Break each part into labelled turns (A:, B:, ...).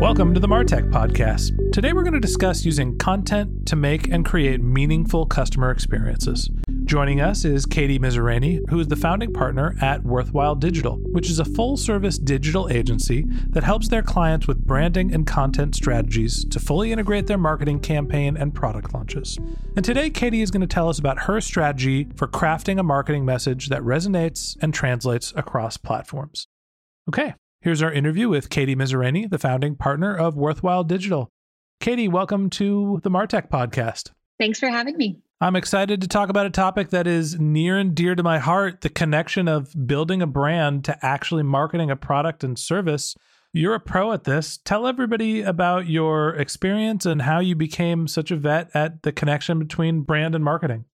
A: Welcome to the Martech Podcast. Today we're going to discuss using content to make and create meaningful customer experiences. Joining us is Katie Miserany, who is the founding partner at Worthwhile Digital, which is a full service digital agency that helps their clients with branding and content strategies to fully integrate their marketing campaign and product launches. And today, Katie is going to tell us about her strategy for crafting a marketing message that resonates and translates across platforms. Okay, Here's our interview with Katie Miserany, the founding partner of Worthwhile Digital. Katie, welcome to the Martech podcast.
B: Thanks for having me.
A: I'm excited to talk about a topic that is near and dear to my heart the connection of building a brand to actually marketing a product and service. You're a pro at this. Tell everybody about your experience and how you became such a vet at the connection between brand and marketing.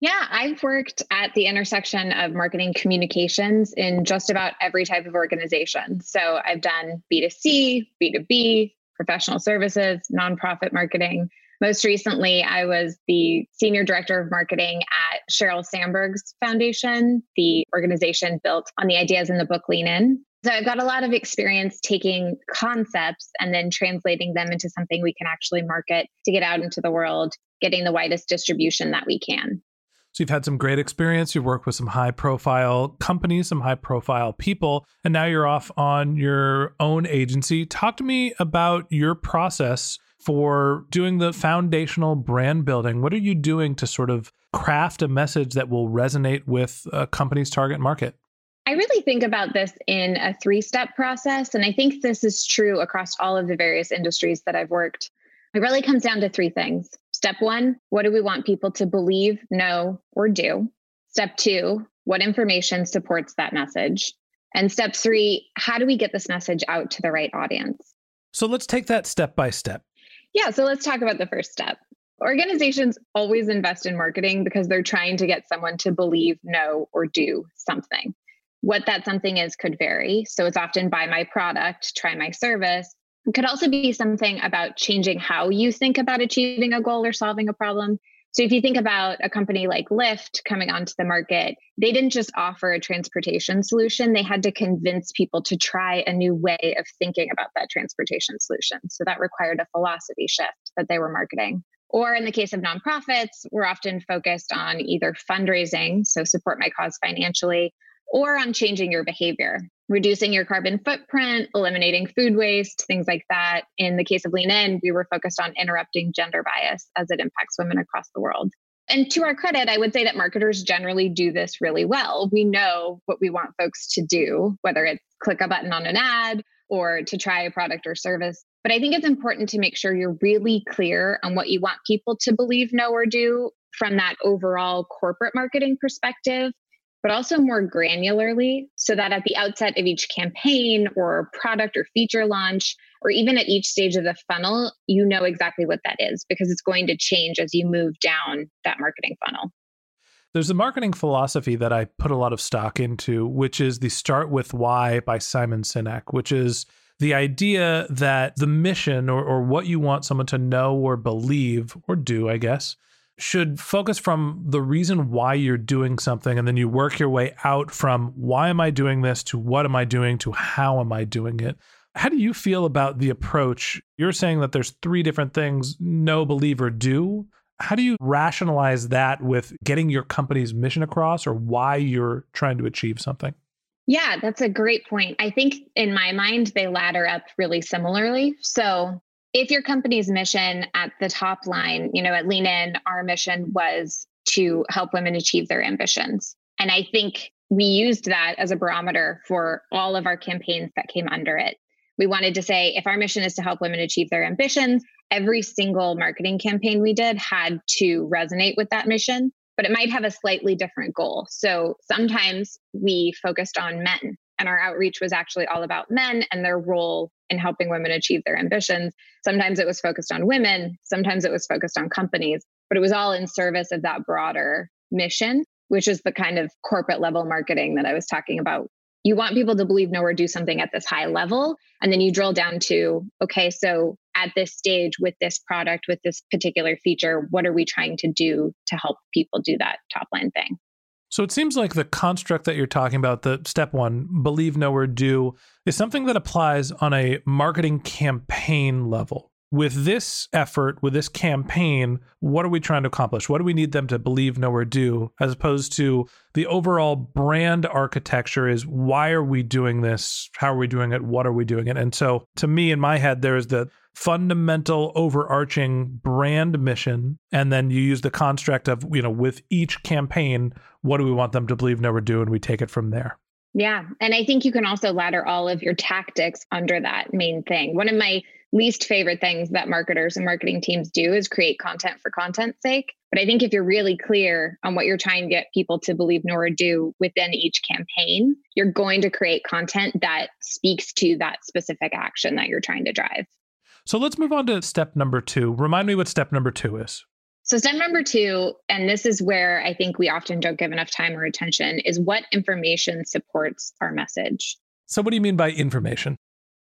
B: Yeah, I've worked at the intersection of marketing communications in just about every type of organization. So I've done B2C, B2B, professional services, nonprofit marketing. Most recently, I was the senior director of marketing at Sheryl Sandberg's foundation, the organization built on the ideas in the book Lean In. So I've got a lot of experience taking concepts and then translating them into something we can actually market to get out into the world, getting the widest distribution that we can.
A: So you've had some great experience. You've worked with some high profile companies, some high profile people, and now you're off on your own agency. Talk to me about your process for doing the foundational brand building. What are you doing to sort of craft a message that will resonate with a company's target market?
B: I really think about this in a three step process. And I think this is true across all of the various industries that I've worked. It really comes down to three things Step one, what do we want people to believe, know, or do? Step two, what information supports that message? And step three, how do we get this message out to the right audience?
A: So let's take that step by step.
B: Yeah, so let's talk about the first step. Organizations always invest in marketing because they're trying to get someone to believe, know, or do something. What that something is could vary. So it's often buy my product, try my service, it could also be something about changing how you think about achieving a goal or solving a problem. So if you think about a company like Lyft coming onto the market, they didn't just offer a transportation solution, they had to convince people to try a new way of thinking about that transportation solution. So that required a philosophy shift that they were marketing. Or in the case of nonprofits, we're often focused on either fundraising, so support my cause financially, or on changing your behavior, reducing your carbon footprint, eliminating food waste, things like that. In the case of Lean In, we were focused on interrupting gender bias as it impacts women across the world. And to our credit, I would say that marketers generally do this really well. We know what we want folks to do, whether it's click a button on an ad or to try a product or service. But I think it's important to make sure you're really clear on what you want people to believe, know, or do from that overall corporate marketing perspective but also more granularly so that at the outset of each campaign or product or feature launch, or even at each stage of the funnel, you know exactly what that is because it's going to change as you move down that marketing funnel.
A: There's a marketing philosophy that I put a lot of stock into, which is the Start with Why by Simon Sinek, which is the idea that the mission or, or what you want someone to know or believe or do, I guess, should focus from the reason why you're doing something and then you work your way out from why am I doing this to what am I doing to how am I doing it. How do you feel about the approach? You're saying that there's three different things no believe, or do. How do you rationalize that with getting your company's mission across or why you're trying to achieve something?
B: Yeah, that's a great point. I think in my mind, they ladder up really similarly. So if your company's mission at the top line, you know, at Lean In, our mission was to help women achieve their ambitions. And I think we used that as a barometer for all of our campaigns that came under it. We wanted to say if our mission is to help women achieve their ambitions, every single marketing campaign we did had to resonate with that mission, but it might have a slightly different goal. So sometimes we focused on men, and our outreach was actually all about men and their role in helping women achieve their ambitions. Sometimes it was focused on women, sometimes it was focused on companies, but it was all in service of that broader mission, which is the kind of corporate level marketing that I was talking about you want people to believe know or do something at this high level and then you drill down to okay so at this stage with this product with this particular feature what are we trying to do to help people do that top line thing
A: so it seems like the construct that you're talking about the step 1 believe know or do is something that applies on a marketing campaign level with this effort, with this campaign, what are we trying to accomplish? What do we need them to believe, know, or do? As opposed to the overall brand architecture is why are we doing this? How are we doing it? What are we doing it? And so to me, in my head, there is the fundamental overarching brand mission. And then you use the construct of, you know, with each campaign, what do we want them to believe, know, or do? And we take it from there.
B: Yeah. And I think you can also ladder all of your tactics under that main thing. One of my least favorite things that marketers and marketing teams do is create content for content's sake. But I think if you're really clear on what you're trying to get people to believe nor do within each campaign, you're going to create content that speaks to that specific action that you're trying to drive.
A: So let's move on to step number two. Remind me what step number two is.
B: So, step number two, and this is where I think we often don't give enough time or attention, is what information supports our message.
A: So, what do you mean by information?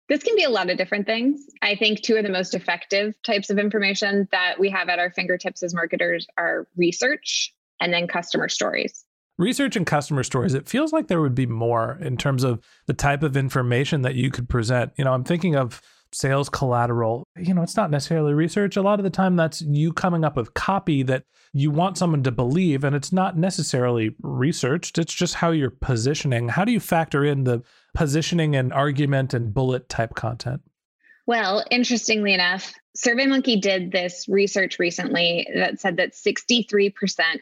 B: This can be a lot of different things. I think two of the most effective types of information that we have at our fingertips as marketers are research and then customer stories.
A: Research and customer stories, it feels like there would be more in terms of the type of information that you could present. You know, I'm thinking of sales collateral. You know, it's not necessarily research. A lot of the time, that's you coming up with copy that you want someone to believe, and it's not necessarily researched. It's just how you're positioning. How do you factor in the positioning and argument and bullet type content?
B: Well, interestingly enough, SurveyMonkey did this research recently that said that 63%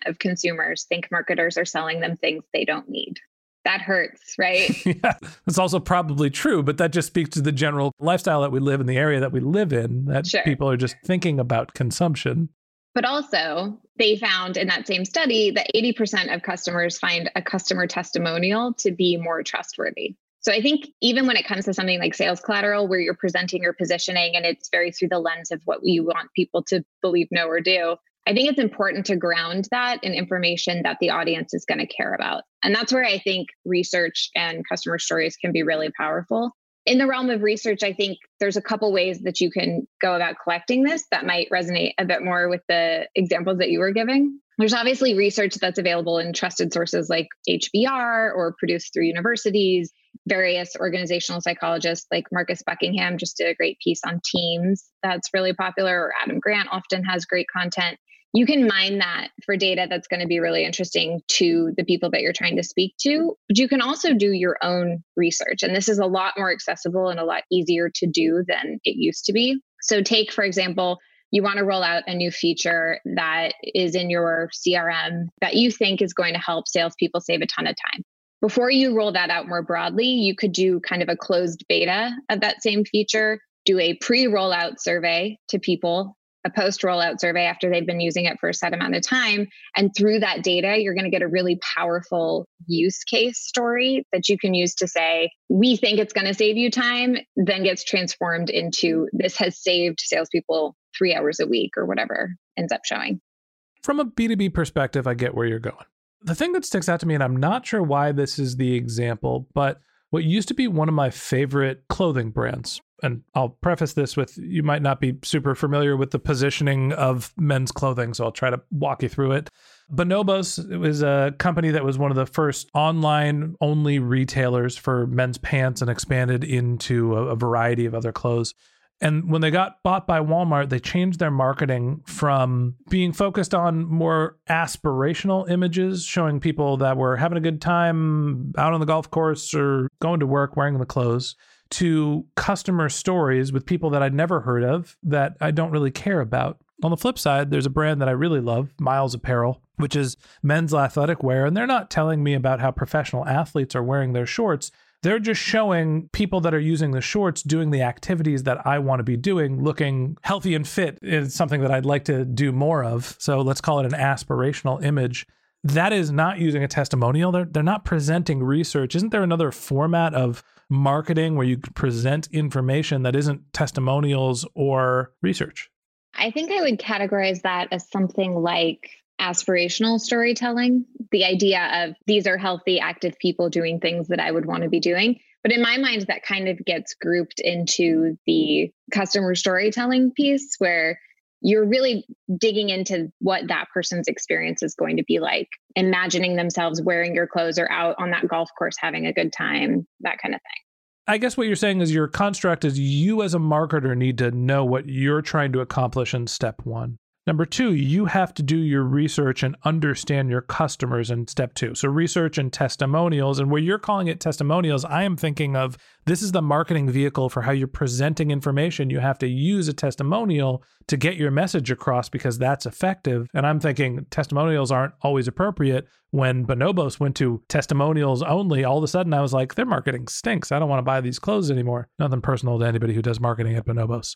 B: of consumers think marketers are selling them things they don't need that hurts, right?
A: yeah, that's also probably true, but that just speaks to the general lifestyle that we live in the area that we live in, that sure. people are just thinking about consumption.
B: But also, they found in that same study that 80% of customers find a customer testimonial to be more trustworthy. So I think even when it comes to something like sales collateral, where you're presenting your positioning and it's very through the lens of what you want people to believe, know, or do, I think it's important to ground that in information that the audience is going to care about. And that's where I think research and customer stories can be really powerful. In the realm of research, I think there's a couple ways that you can go about collecting this that might resonate a bit more with the examples that you were giving. There's obviously research that's available in trusted sources like HBR or produced through universities. Various organizational psychologists like Marcus Buckingham just did a great piece on teams that's really popular, or Adam Grant often has great content you can mine that for data that's going to be really interesting to the people that you're trying to speak to. But you can also do your own research. And this is a lot more accessible and a lot easier to do than it used to be. So, take, for example, you want to roll out a new feature that is in your CRM that you think is going to help salespeople save a ton of time. Before you roll that out more broadly, you could do kind of a closed beta of that same feature, do a pre rollout survey to people a post rollout survey after they've been using it for a set amount of time. And through that data, you're going to get a really powerful use case story that you can use to say, we think it's going to save you time, then gets transformed into this has saved salespeople three hours a week or whatever ends up showing.
A: From a B2B perspective, I get where you're going. The thing that sticks out to me, and I'm not sure why this is the example, but what used to be one of my favorite clothing brands and I'll preface this with you might not be super familiar with the positioning of men's clothing, so I'll try to walk you through it. Bonobos was a company that was one of the first online only retailers for men's pants and expanded into a, a variety of other clothes. And when they got bought by Walmart, they changed their marketing from being focused on more aspirational images, showing people that were having a good time out on the golf course or going to work wearing the clothes, to customer stories with people that I'd never heard of that I don't really care about. On the flip side, there's a brand that I really love, Myles Apparel, which is men's athletic wear. And they're not telling me about how professional athletes are wearing their shorts. They're just showing people that are using the shorts doing the activities that I want to be doing, looking healthy and fit is something that I'd like to do more of. So let's call it an aspirational image. That is not using a testimonial. They're, they're not presenting research. Isn't there another format of marketing where you present information that isn't testimonials or research?
B: I think I would categorize that as something like aspirational storytelling, the idea of these are healthy, active people doing things that I would want to be doing. But in my mind, that kind of gets grouped into the customer storytelling piece where you're really digging into what that person's experience is going to be like, imagining themselves wearing your clothes or out on that golf course having a good time, that kind of thing.
A: I guess what you're saying is your construct is you as a marketer need to know what you're trying to accomplish in step one. Number two, you have to do your research and understand your customers in step two. So, research and testimonials. And where you're calling it testimonials, I am thinking of this is the marketing vehicle for how you're presenting information. You have to use a testimonial to get your message across because that's effective. And I'm thinking testimonials aren't always appropriate. When Bonobos went to testimonials only, all of a sudden I was like, their marketing stinks. I don't want to buy these clothes anymore. Nothing personal to anybody who does marketing at Bonobos.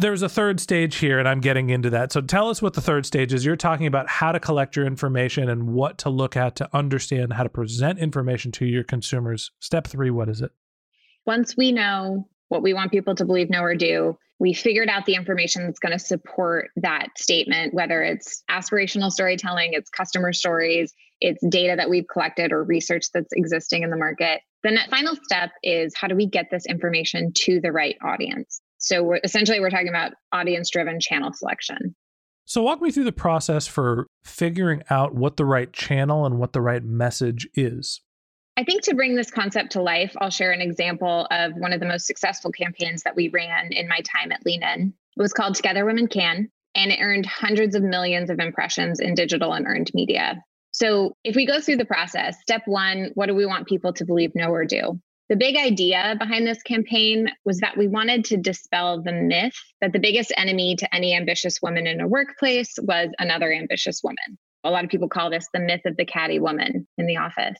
A: There's a third stage here, and I'm getting into that. So tell us what the third stage is. You're talking about how to collect your information and what to look at to understand how to present information to your consumers. Step three, what is it?
B: Once we know what we want people to believe, know, or do, we figured out the information that's going to support that statement, whether it's aspirational storytelling, it's customer stories, it's data that we've collected or research that's existing in the market. The final step is how do we get this information to the right audience? So we're, essentially, we're talking about audience driven channel selection.
A: So, walk me through the process for figuring out what the right channel and what the right message is.
B: I think to bring this concept to life, I'll share an example of one of the most successful campaigns that we ran in my time at Lean In. It was called Together Women Can, and it earned hundreds of millions of impressions in digital and earned media. So, if we go through the process, step one, what do we want people to believe, know, or do? The big idea behind this campaign was that we wanted to dispel the myth that the biggest enemy to any ambitious woman in a workplace was another ambitious woman. A lot of people call this the myth of the catty woman in the office.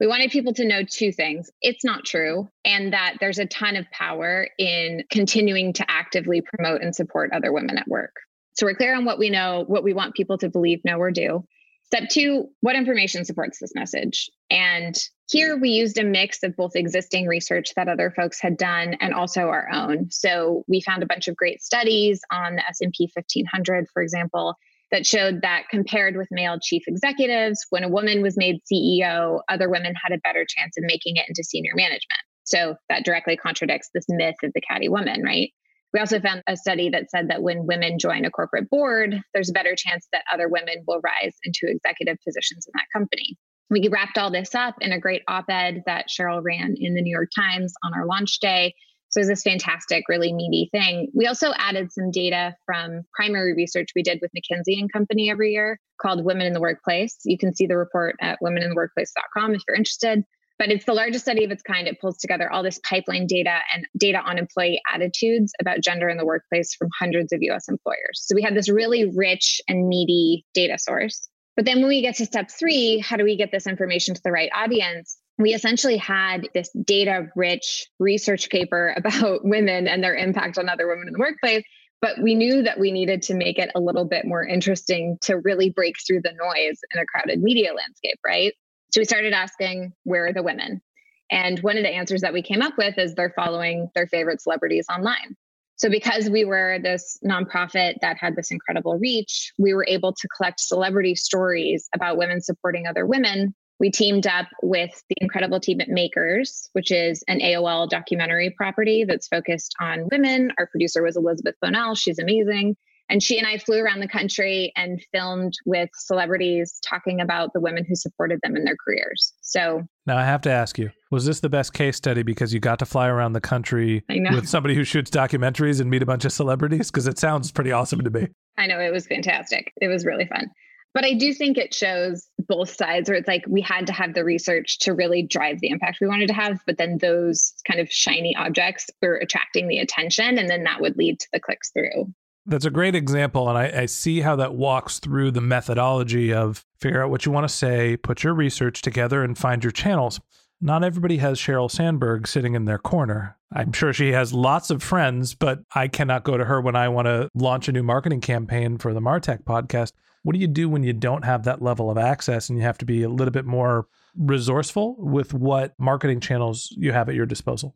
B: We wanted people to know two things. It's not true, and that there's a ton of power in continuing to actively promote and support other women at work. So we're clear on what we know, what we want people to believe, know, or do. Step two, what information supports this message? And here we used a mix of both existing research that other folks had done and also our own. So we found a bunch of great studies on the S&P 1500, for example, that showed that compared with male chief executives, when a woman was made CEO, other women had a better chance of making it into senior management. So that directly contradicts this myth of the catty woman, right? We also found a study that said that when women join a corporate board, there's a better chance that other women will rise into executive positions in that company. We wrapped all this up in a great op ed that Sheryl ran in the New York Times on our launch day. So it was this fantastic, really meaty thing. We also added some data from primary research we did with McKinsey and Company every year called Women in the Workplace. You can see the report at womenintheworkplace.com if you're interested. But it's the largest study of its kind. It pulls together all this pipeline data and data on employee attitudes about gender in the workplace from hundreds of US employers. So we have this really rich and meaty data source. But then when we get to step three, how do we get this information to the right audience? We essentially had this data rich research paper about women and their impact on other women in the workplace. But we knew that we needed to make it a little bit more interesting to really break through the noise in a crowded media landscape, right? So we started asking, where are the women? And one of the answers that we came up with is they're following their favorite celebrities online. So, because we were this nonprofit that had this incredible reach, we were able to collect celebrity stories about women supporting other women. We teamed up with the incredible team at Makers, which is an AOL documentary property that's focused on women. Our producer was Elizabeth Bonnell. She's amazing. And she and I flew around the country and filmed with celebrities talking about the women who supported them in their careers. So
A: now I have to ask you, was this the best case study because you got to fly around the country with somebody who shoots documentaries and meet a bunch of celebrities? Because it sounds pretty awesome to me.
B: I know it was fantastic. It was really fun. But I do think it shows both sides where it's like we had to have the research to really drive the impact we wanted to have, but then those kind of shiny objects were attracting the attention, and then that would lead to the clicks through.
A: That's a great example. And I, I, see how that walks through the methodology of figure out what you want to say, put your research together, and find your channels. Not everybody has Sheryl Sandberg sitting in their corner. I'm sure she has lots of friends, but I cannot go to her when I want to launch a new marketing campaign for the Martech podcast. What do you do when you don't have that level of access and you have to be a little bit more resourceful with what marketing channels you have at your disposal?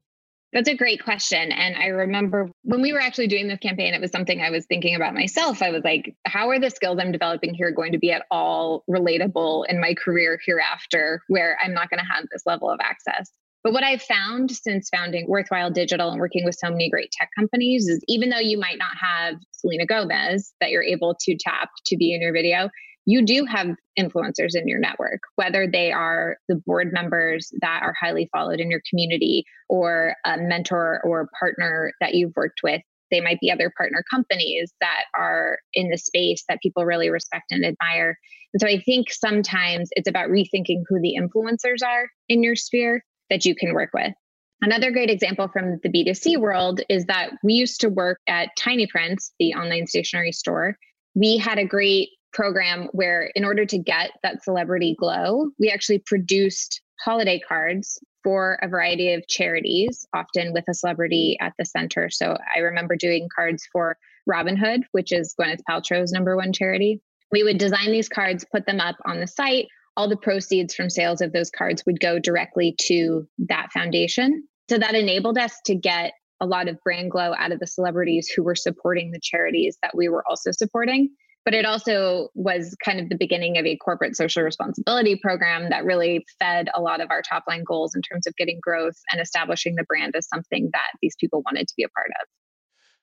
B: That's a great question. And I remember when we were actually doing this campaign, it was something I was thinking about myself. I was like, how are the skills I'm developing here going to be at all relatable in my career hereafter, where I'm not going to have this level of access? But what I've found since founding Worthwhile Digital and working with so many great tech companies is even though you might not have Selena Gomez that you're able to tap to be in your video, you do have influencers in your network, whether they are the board members that are highly followed in your community or a mentor or partner that you've worked with. They might be other partner companies that are in the space that people really respect and admire. And so I think sometimes it's about rethinking who the influencers are in your sphere that you can work with. Another great example from the B2C world is that we used to work at Tiny Prints, the online stationery store. We had a great program where, in order to get that celebrity glow, we actually produced holiday cards for a variety of charities, often with a celebrity at the center. So I remember doing cards for Robin Hood, which is Gwyneth Paltrow's number one charity. We would design these cards, put them up on the site. All the proceeds from sales of those cards would go directly to that foundation. So that enabled us to get a lot of brand glow out of the celebrities who were supporting the charities that we were also supporting but it also was kind of the beginning of a corporate social responsibility program that really fed a lot of our top line goals in terms of getting growth and establishing the brand as something that these people wanted to be a part of.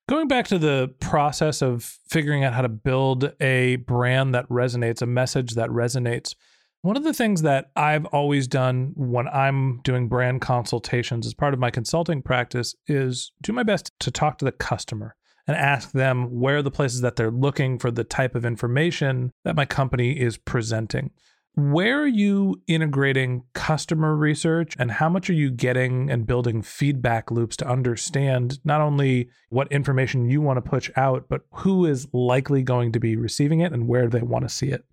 A: Going back to the process of figuring out how to build a brand that resonates, a message that resonates, one of the things that I've always done when I'm doing brand consultations as part of my consulting practice is do my best to talk to the customer and ask them where the places that they're looking for the type of information that my company is presenting. Where are you integrating customer research and how much are you getting and building feedback loops to understand not only what information you want to push out, but who is likely going to be receiving it and where they want to see it?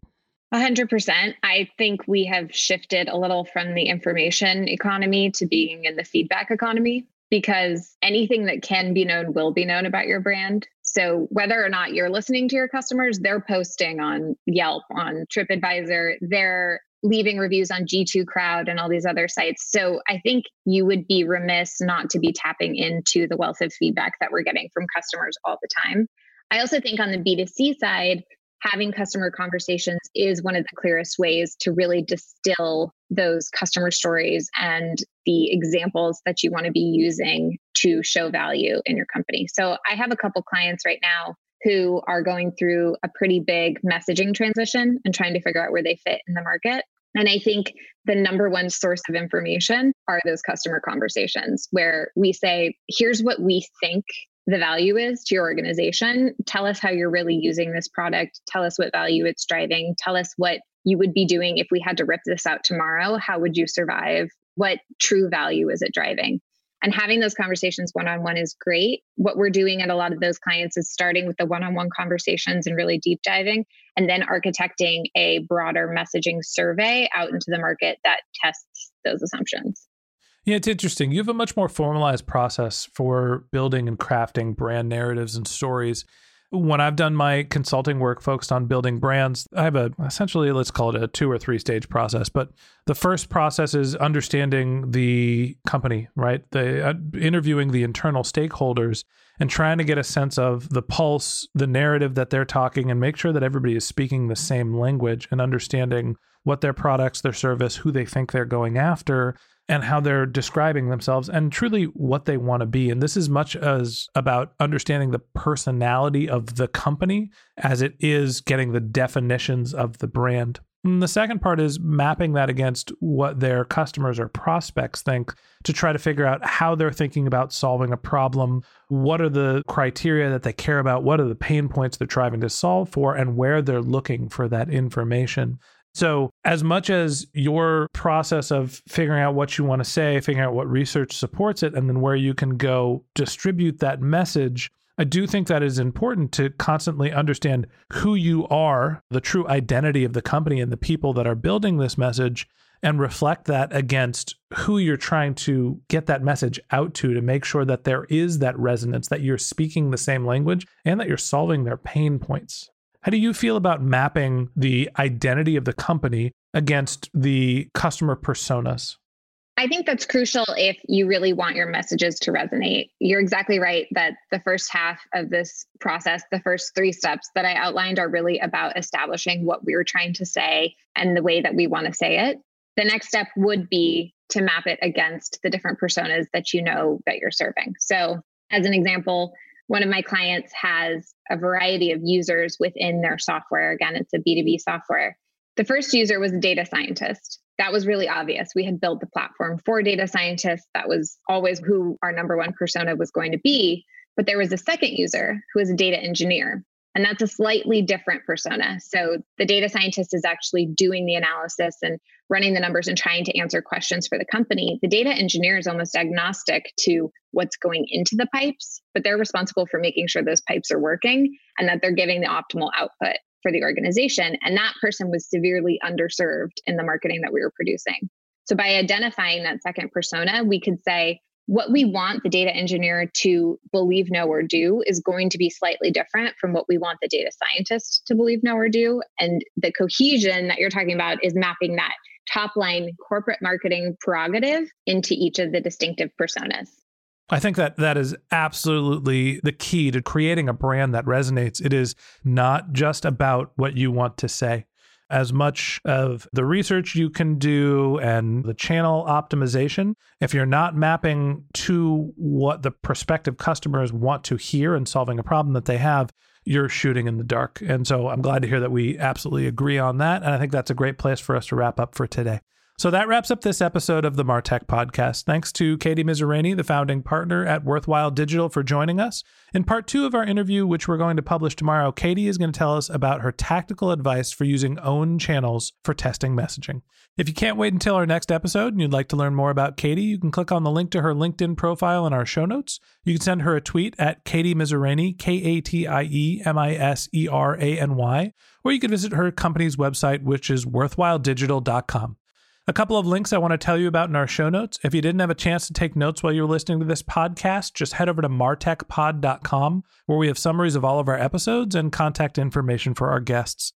B: 100%. I think we have shifted a little from the information economy to being in the feedback economy because anything that can be known will be known about your brand. So whether or not you're listening to your customers, they're posting on Yelp, on TripAdvisor, they're leaving reviews on G2 Crowd and all these other sites. So I think you would be remiss not to be tapping into the wealth of feedback that we're getting from customers all the time. I also think on the B2C side, having customer conversations is one of the clearest ways to really distill those customer stories and the examples that you want to be using to show value in your company. So I have a couple clients right now who are going through a pretty big messaging transition and trying to figure out where they fit in the market. And I think the number one source of information are those customer conversations where we say, here's what we think the value is to your organization. Tell us how you're really using this product. Tell us what value it's driving. Tell us what you would be doing if we had to rip this out tomorrow. How would you survive? What true value is it driving? And having those conversations one on one is great. What we're doing at a lot of those clients is starting with the one on one conversations and really deep diving, and then architecting a broader messaging survey out into the market that tests those assumptions.
A: Yeah, it's interesting. You have a much more formalized process for building and crafting brand narratives and stories. When I've done my consulting work focused on building brands, I have a essentially let's call it a two or three stage process. But the first process is understanding the company, right? The uh, interviewing the internal stakeholders and trying to get a sense of the pulse, the narrative that they're talking, and make sure that everybody is speaking the same language and understanding what their products, their service, who they think they're going after, and how they're describing themselves and truly what they want to be. And this is much as about understanding the personality of the company as it is getting the definitions of the brand. And the second part is mapping that against what their customers or prospects think to try to figure out how they're thinking about solving a problem. What are the criteria that they care about? What are the pain points they're trying to solve for, and where they're looking for that information. So, as much as your process of figuring out what you want to say, figuring out what research supports it, and then where you can go distribute that message, I do think that is important to constantly understand who you are, the true identity of the company and the people that are building this message, and reflect that against who you're trying to get that message out to to make sure that there is that resonance, that you're speaking the same language, and that you're solving their pain points. How do you feel about mapping the identity of the company against the customer personas?
B: I think that's crucial if you really want your messages to resonate. You're exactly right that the first half of this process, the first three steps that I outlined, are really about establishing what we are trying to say and the way that we want to say it. The next step would be to map it against the different personas that you know that you're serving. So, as an example, one of my clients has a variety of users within their software. Again, it's a B2B software. The first user was a data scientist. That was really obvious. We had built the platform for data scientists. That was always who our number one persona was going to be. But there was a second user who was a data engineer. And that's a slightly different persona. So the data scientist is actually doing the analysis and running the numbers and trying to answer questions for the company. The data engineer is almost agnostic to what's going into the pipes, but they're responsible for making sure those pipes are working and that they're giving the optimal output for the organization. And that person was severely underserved in the marketing that we were producing. So by identifying that second persona, we could say, what we want the data engineer to believe, know, or do is going to be slightly different from what we want the data scientist to believe, know, or do. And the cohesion that you're talking about is mapping that top line corporate marketing prerogative into each of the distinctive personas.
A: I think that that is absolutely the key to creating a brand that resonates. It is not just about what you want to say as much of the research you can do and the channel optimization, if you're not mapping to what the prospective customers want to hear and solving a problem that they have, you're shooting in the dark. And so I'm glad to hear that we absolutely agree on that. And I think that's a great place for us to wrap up for today. So that wraps up this episode of the Martech podcast. Thanks to Katie Miserany, the founding partner at Worthwhile Digital, for joining us. In part two of our interview, which we're going to publish tomorrow, Katie is going to tell us about her tactical advice for using own channels for testing messaging. If you can't wait until our next episode and you'd like to learn more about Katie, you can click on the link to her LinkedIn profile in our show notes. You can send her a tweet at Katie Miserany, K A T I E M I S E R A N Y, or you can visit her company's website, which is worthwhiledigital.com. A couple of links I want to tell you about in our show notes. If you didn't have a chance to take notes while you were listening to this podcast, just head over to martechpod.com where we have summaries of all of our episodes and contact information for our guests.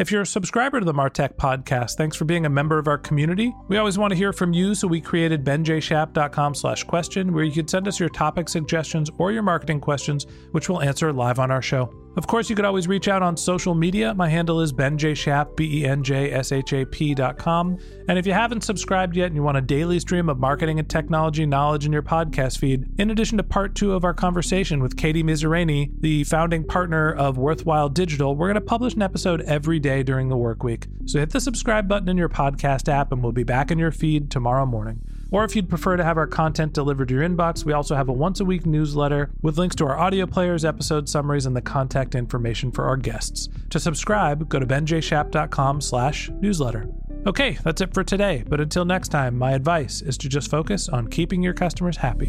A: If you're a subscriber to the Martech podcast, thanks for being a member of our community. We always want to hear from you, so we created benjshap.com slash question, where you could send us your topic suggestions or your marketing questions, which we'll answer live on our show. Of course, you could always reach out on social media. My handle is benjshap, B-E-N-J-S-H-A-P dot com. And if you haven't subscribed yet and you want a daily stream of marketing and technology knowledge in your podcast feed, in addition to part two of our conversation with Katie Miserany, the founding partner of Worthwhile Digital, we're going to publish an episode every day during the work week. So hit the subscribe button in your podcast app and we'll be back in your feed tomorrow morning. Or if you'd prefer to have our content delivered to your inbox, we also have a once a week newsletter with links to our audio players, episode summaries, and the contact information for our guests. To subscribe, go to benjshap.com slash newsletter. Okay, that's it for today. But until next time, my advice is to just focus on keeping your customers happy.